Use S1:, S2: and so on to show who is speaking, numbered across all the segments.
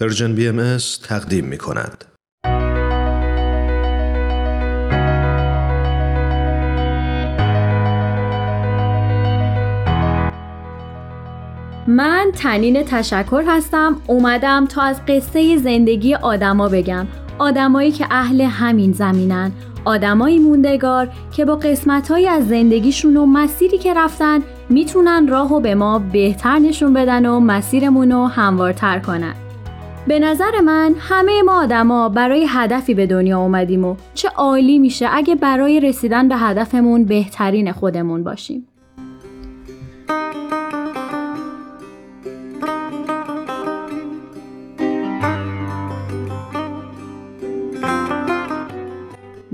S1: پرژن بی ام تقدیم می کند.
S2: من تنین تشکر هستم. اومدم تا از قصه زندگی آدما بگم. آدمایی که اهل همین زمینن. آدمایی موندگار که با قسمتهایی از زندگیشون و مسیری که رفتن می‌تونن راهو به ما بهتر نشون بدن و مسیرمون رو هموارتر کنن. به نظر من همه ما آدما برای هدفی به دنیا اومدیم و چه عالی میشه اگه برای رسیدن به هدفمون بهترین خودمون باشیم.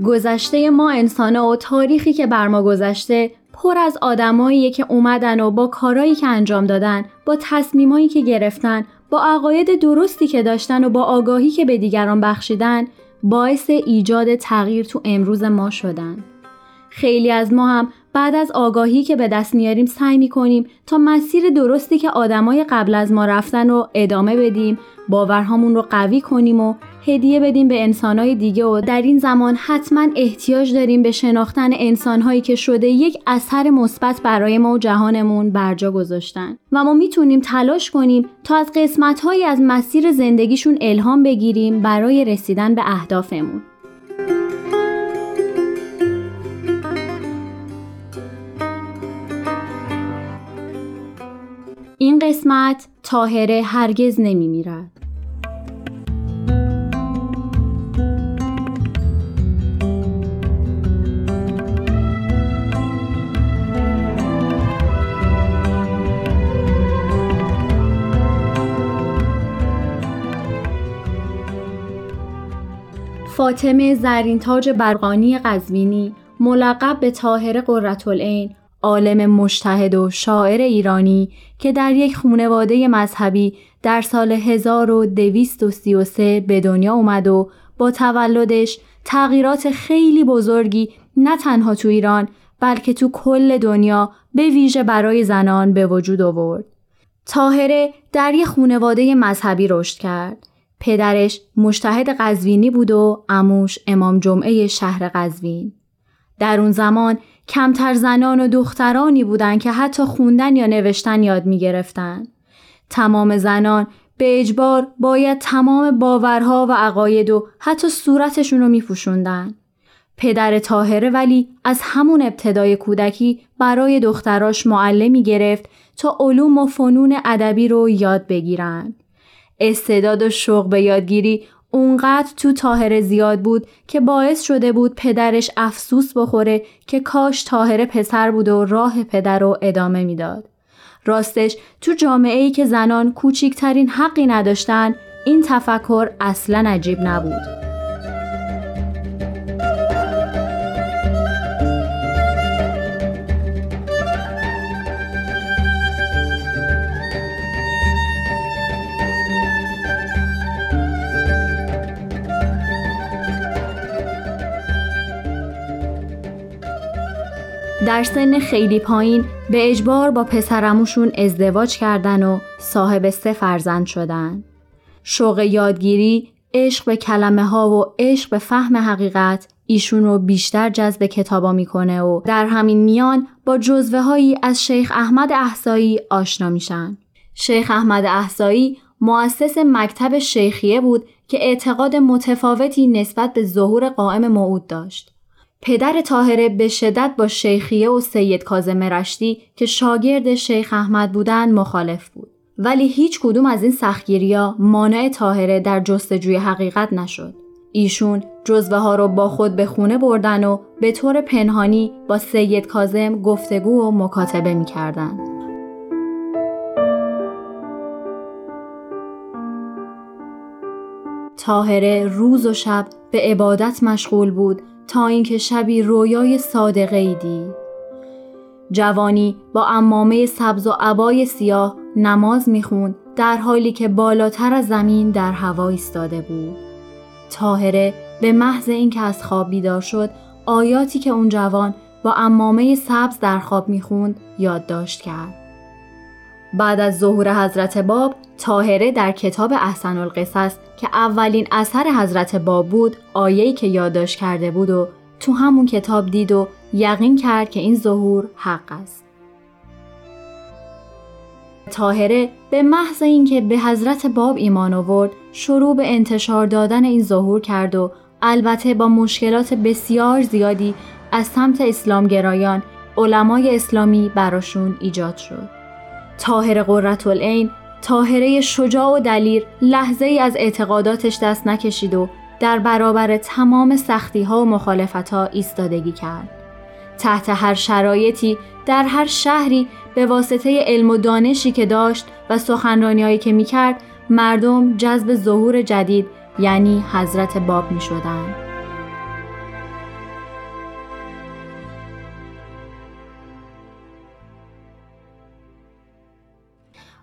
S2: گذشته ما انسان و تاریخی که بر ما گذشته پر از آدمایی که اومدن و با کارایی که انجام دادن با تصمیمایی که گرفتن با عقاید درستی که داشتن و با آگاهی که به دیگران بخشیدن باعث ایجاد تغییر تو امروز ما شدن. خیلی از ما هم بعد از آگاهی که به دست میاریم سعی می‌کنیم تا مسیر درستی که آدمای قبل از ما رفتن رو ادامه بدیم باورهامون رو قوی کنیم و هدیه بدیم به انسانهای دیگه و در این زمان حتما احتیاج داریم به شناختن انسانهایی که شده یک اثر مثبت برای ما و جهانمون برجا گذاشتن و ما می‌تونیم تلاش کنیم تا از قسمتهایی از مسیر زندگیشون الهام بگیریم برای رسیدن به اهدافمون این قسمت تاهره هرگز نمی میرد. فاطمه زرینتاج برقانی قزوینی ملقب به تاهره قرتالعین عالم مشتهد و شاعر ایرانی که در یک خانواده مذهبی در سال 1233 به دنیا اومد و با تولدش تغییرات خیلی بزرگی نه تنها تو ایران بلکه تو کل دنیا به ویژه برای زنان به وجود آورد. تاهره در یک خانواده مذهبی رشد کرد. پدرش مشتهد قزوینی بود و اموش امام جمعه شهر قزوین. در اون زمان کمتر زنان و دخترانی بودند که حتی خوندن یا نوشتن یاد می گرفتن. تمام زنان به اجبار باید تمام باورها و عقاید و حتی صورتشون رو می پوشوندن. پدر تاهره ولی از همون ابتدای کودکی برای دختراش معلمی گرفت تا علوم و فنون ادبی رو یاد بگیرن. استعداد و شوق به یادگیری اونقدر تو تاهره زیاد بود که باعث شده بود پدرش افسوس بخوره که کاش تاهره پسر بود و راه پدر رو ادامه می‌داد. راستش تو جامعه ای که زنان کوچیکترین حقی نداشتن این تفکر اصلا عجیب نبود. در سن خیلی پایین به اجبار با پسرموشون ازدواج کردن و صاحب سه فرزند شدن. شوق یادگیری، عشق به کلمه ها و عشق به فهم حقیقت ایشون رو بیشتر جذب کتابا می‌کنه و در همین میان با جزوه هایی از شیخ احمد احسایی آشنا میشن. شیخ احمد احسایی مؤسس مکتب شیخیه بود که اعتقاد متفاوتی نسبت به ظهور قائم موعود داشت. پدر تاهره به شدت با شیخیه و سید کازم رشتی که شاگرد شیخ احمد بودند مخالف بود. ولی هیچ کدوم از این سختگیریا مانع تاهره در جستجوی حقیقت نشد. ایشون جزوه ها رو با خود به خونه بردن و به طور پنهانی با سید کازم گفتگو و مکاتبه می کردن. تاهره روز و شب به عبادت مشغول بود تا اینکه شبی رویای صادقه ای دید. جوانی با امامه سبز و عبای سیاه نماز می‌خوند در حالی که بالاتر از زمین در هوا ایستاده بود. تاهره به محض اینکه از خواب بیدار شد آیاتی که اون جوان با امامه سبز در خواب می‌خوند یادداشت کرد. بعد از ظهور حضرت باب تاهره در کتاب احسن القصص که اولین اثر حضرت باب بود آیه‌ای که یادداشت کرده بود و تو همون کتاب دید و یقین کرد که این ظهور حق است. تاهره به محض اینکه به حضرت باب ایمان آورد شروع به انتشار دادن این ظهور کرد و البته با مشکلات بسیار زیادی از سمت اسلامگرایان علمای اسلامی براشون ایجاد شد. تاهر قررت العین تاهره شجاع و دلیر لحظه ای از اعتقاداتش دست نکشید و در برابر تمام سختی ها و مخالفت ها ایستادگی کرد. تحت هر شرایطی در هر شهری به واسطه علم و دانشی که داشت و سخنرانیهایی که می‌کرد مردم جذب ظهور جدید یعنی حضرت باب می شدن.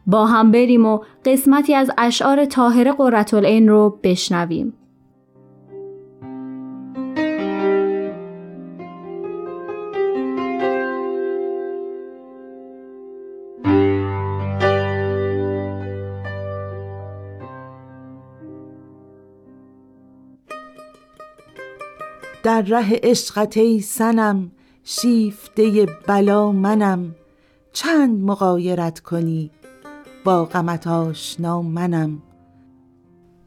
S2: با هم بریم و قسمتی از اشعار طاهر قرتالعین رو بشنویم.
S3: در ره عشقت ای سنم شیفته بلا منم چند مقایرت کنی با غمت آشنا منم.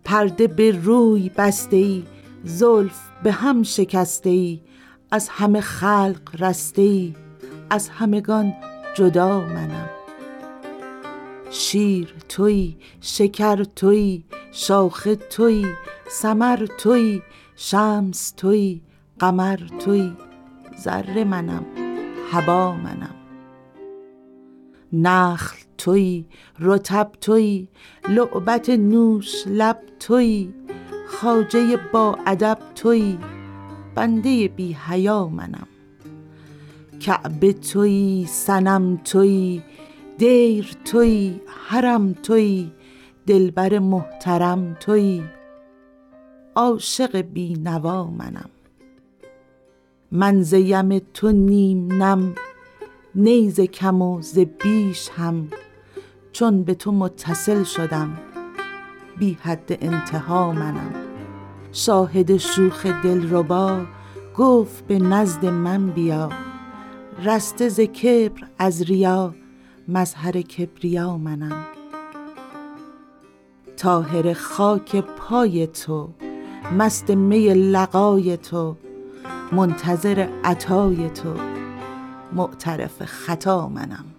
S3: پرده به روی بسته ای زلف به هم شکسته ای. از همه خلق رسته ای از همگان جدا منم. شیر توی شکر توی شاخ توی سمر توی شمس توی قمر توی. ذره منم هوا منم. نخل توی رتب توی لعبت نوش لب توی خاجه با ادب توی بنده بی حیا منم. کعبه توی سنم توی دیر توی حرم توی دلبر محترم توی عاشق بی نوا منم. من زیم تو نیم نم نیز کم و ز بیش هم. چون به تو متصل شدم. بی حد انتها منم. شاهد شوخ دلربا گفت به نزد من بیا. رسته ز کبر از ریا مظهر کبریا منم. طاهر خاک پای تو مست می لقای تو منتظر عطای تو. معترف خطا منم.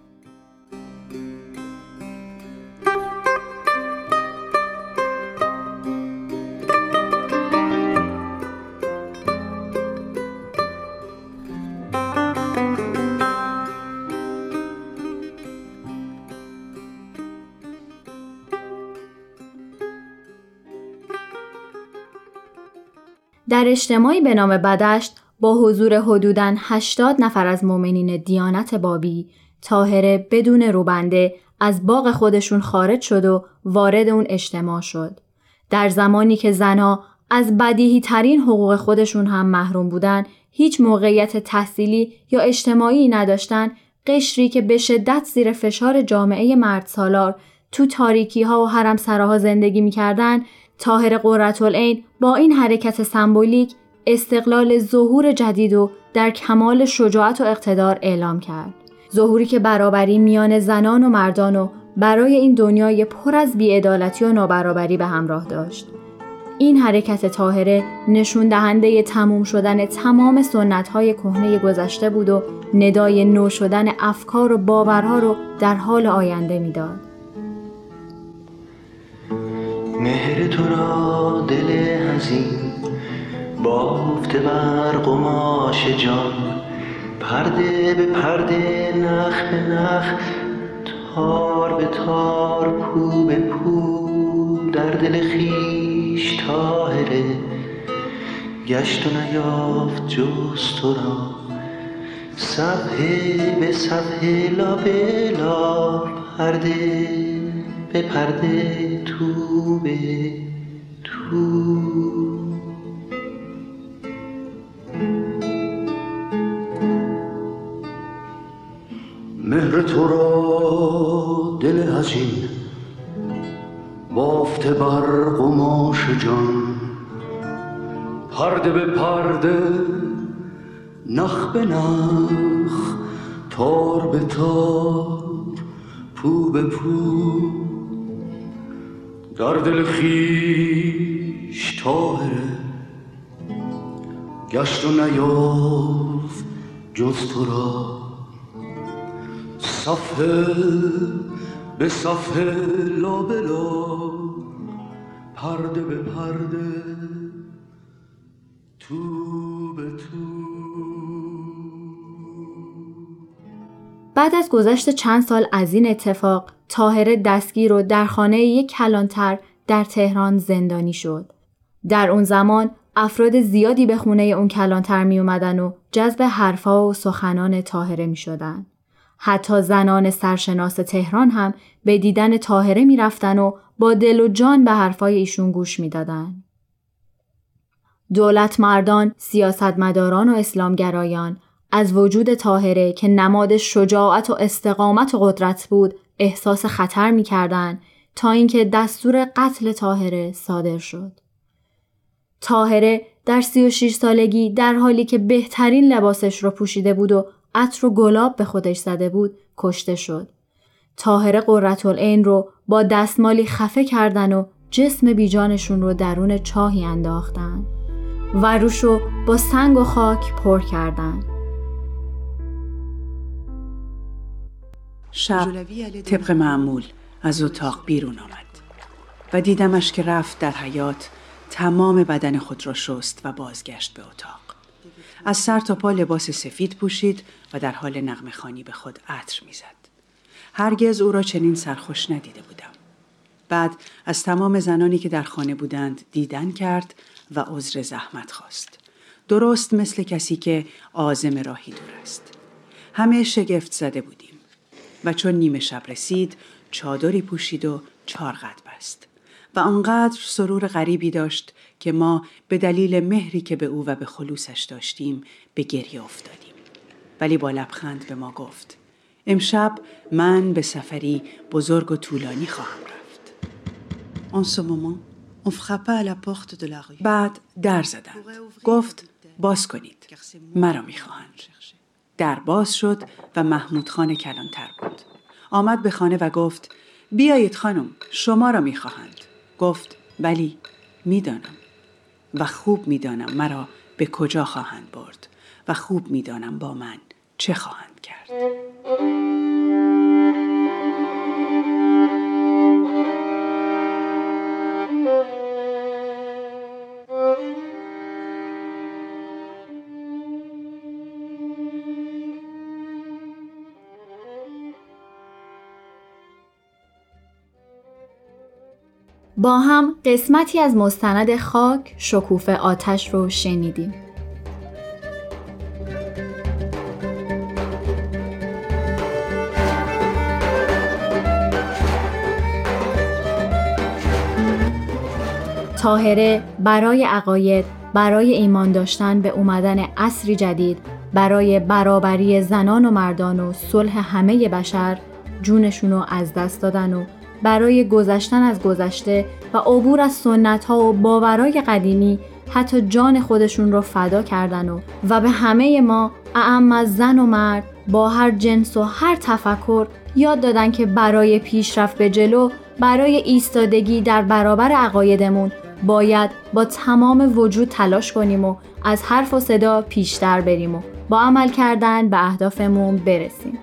S2: در اجتماعی به نام بدشت با حضور حدوداً 80 نفر از مؤمنین دیانت بابی تاهره بدون روبنده از باغ خودشون خارج شد و وارد اون اجتماع شد. در زمانی که زنها از بدیهی ترین حقوق خودشون هم محروم بودن هیچ موقعیت تحصیلی یا اجتماعی نداشتن قشری که به شدت زیر فشار جامعه مرد سالار تو تاریکی ها و حرم سراها زندگی می‌کردن تاهر قررتالعین با این حرکت سمبولیک استقلال ظهور جدید و در کمال شجاعت و اقتدار اعلام کرد. ظهوری که برابری میان زنان و مردان و برای این دنیای پر از بیعدالتی و نابرابری به همراه داشت. این حرکت طاهره نشون دهنده تموم شدن تمام سنت های کهنه گذشته بود و ندای نو شدن افکار و باورها رو در حال آینده می‌داد.
S4: تو را دل هزین بافته بر قماش جان پرده به پرده نخ به نخ تار به تار پو به پو در دل خیش تاهره گشت و نیافت جز تو را صفحه به صفحه لا به لا پرده به پرده تو به تو مهر تو را دل از این بافته بر قماش جان. پرده به پرده نخ به نخ تار به تار پو به پو. در دل خیش تاهره گشت و نیافت جز تو را. صفحه به صفحه لا بلا پرده به پرده تو به تو.
S2: بعد از گذشت چند سال از این اتفاق تاهره دستگیر و در خانه یک کلانتر در تهران زندانی شد. در اون زمان افراد زیادی به خونه اون کلانتر می اومدن و جذب حرفا و سخنان تاهره می شدن. حتی زنان سرشناس تهران هم به دیدن تاهره می رفتن و با دل و جان به حرفای ایشون گوش می دادن. دولت مردان، سیاستمداران و اسلامگرایان از وجود تاهره که نماد شجاعت و استقامت و قدرت بود احساس خطر می کردن تا اینکه دستور قتل تاهره صادر شد. تاهره در 36 سالگی در حالی که بهترین لباسش رو پوشیده بود و عطر و گلاب به خودش زده بود کشته شد. تاهره قررتالعین رو با دستمالی خفه کردن و جسم بیجانشون رو درون چاهی انداختن و روش رو با سنگ و خاک پر کردن.
S5: شب طبق معمول از اتاق بیرون آمد و دیدمش که رفت در حیات تمام بدن خود را شست و بازگشت به اتاق. از سر تا پا لباس سفید پوشید و در حال نغمه خانی به خود عطر می‌زد. هرگز او را چنین سرخوش ندیده بودم. بعد از تمام زنانی که در خانه بودند دیدن کرد و عذر زحمت خواست. درست مثل کسی که آزم راهی دور است. همه شگفت زده بودیم و چون نیمه شب رسید چادری پوشید و چارقد بست و آنقدر سرور غریبی داشت که ما به دلیل مهری که به او و به خلوصش داشتیم به گریه افتادیم. ولی با لبخند به ما گفت امشب من به سفری بزرگ و طولانی خواهم رفت. بعد در زدند. گفت باز کنید. مرا می‌خواهند. در باز شد و محمود خان کلانتر بود. آمد به خانه و گفت بیایید خانم شما را می‌خواهند. گفت بلی می‌دانم و خوب می‌دانم مرا به کجا خواهند برد و خوب می‌دانم با من چه خواهند کرد.
S2: با هم قسمتی از مستند خاک شکوفه آتش رو شنیدیم. تاهره برای عقاید برای ایمان داشتن به اومدن عصری جدید برای برابری زنان و مردان و صلح همه بشر جونشون رو از دست دادن و برای گذشتن از گذشته و عبور از سنت ها و باورای قدیمی حتی جان خودشون رو فدا کردن و و به همه ما اعم از زن و مرد با هر جنس و هر تفکر یاد دادن که برای پیشرفت به جلو برای ایستادگی در برابر عقایدمون باید با تمام وجود تلاش کنیم و از حرف و صدا پیشتر بریم و با عمل کردن به اهدافمون برسیم.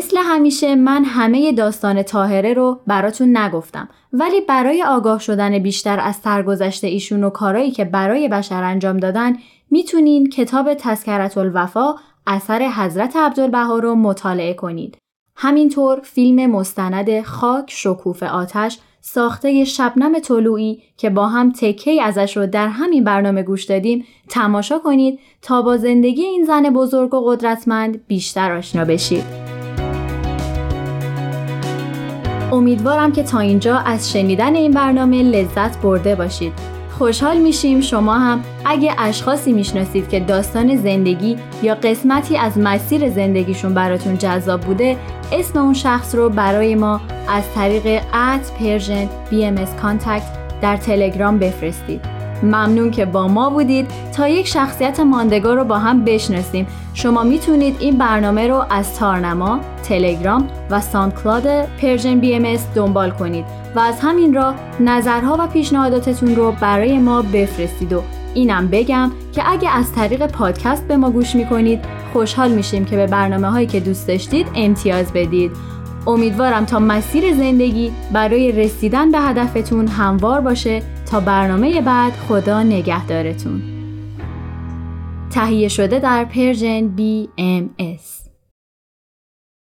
S2: مثل همیشه من همه داستان تاهره رو براتون نگفتم ولی برای آگاه شدن بیشتر از سرگذشت ایشون و کارایی که برای بشر انجام دادن می‌تونین کتاب تذکرت الوفا اثر حضرت عبدالبها رو مطالعه کنید. همینطور فیلم مستند خاک شکوف آتش ساخته شبنم طلوعی که با هم تکی ازش رو در همین برنامه گوش دادیم تماشا کنید تا با زندگی این زن بزرگ و قدرتمند بیشتر آشنا بشید. امیدوارم که تا اینجا از شنیدن این برنامه لذت برده باشید. خوشحال میشیم شما هم اگه اشخاصی می‌شناسید که داستان زندگی یا قسمتی از مسیر زندگیشون براتون جذاب بوده اسم اون شخص رو برای ما از طریق at Persian BMS contact در تلگرام بفرستید. ممنون که با ما بودید. تا یک شخصیت ماندگار رو با هم بشناسیم. شما می‌تونید این برنامه رو از تارنما، تلگرام و SoundCloud Persian BMS دنبال کنید و از همین راه نظرها و پیشنهاداتتون رو برای ما بفرستید و اینم بگم که اگه از طریق پادکست به ما گوش می‌کنید خوشحال میشیم که به برنامه هایی که دوست داشتید امتیاز بدید. امیدوارم تا مسیر زندگی برای رسیدن به هدفتون هموار باشه. تا برنامه بعد خدا نگهدارتون. تهیه شده در Persian BMS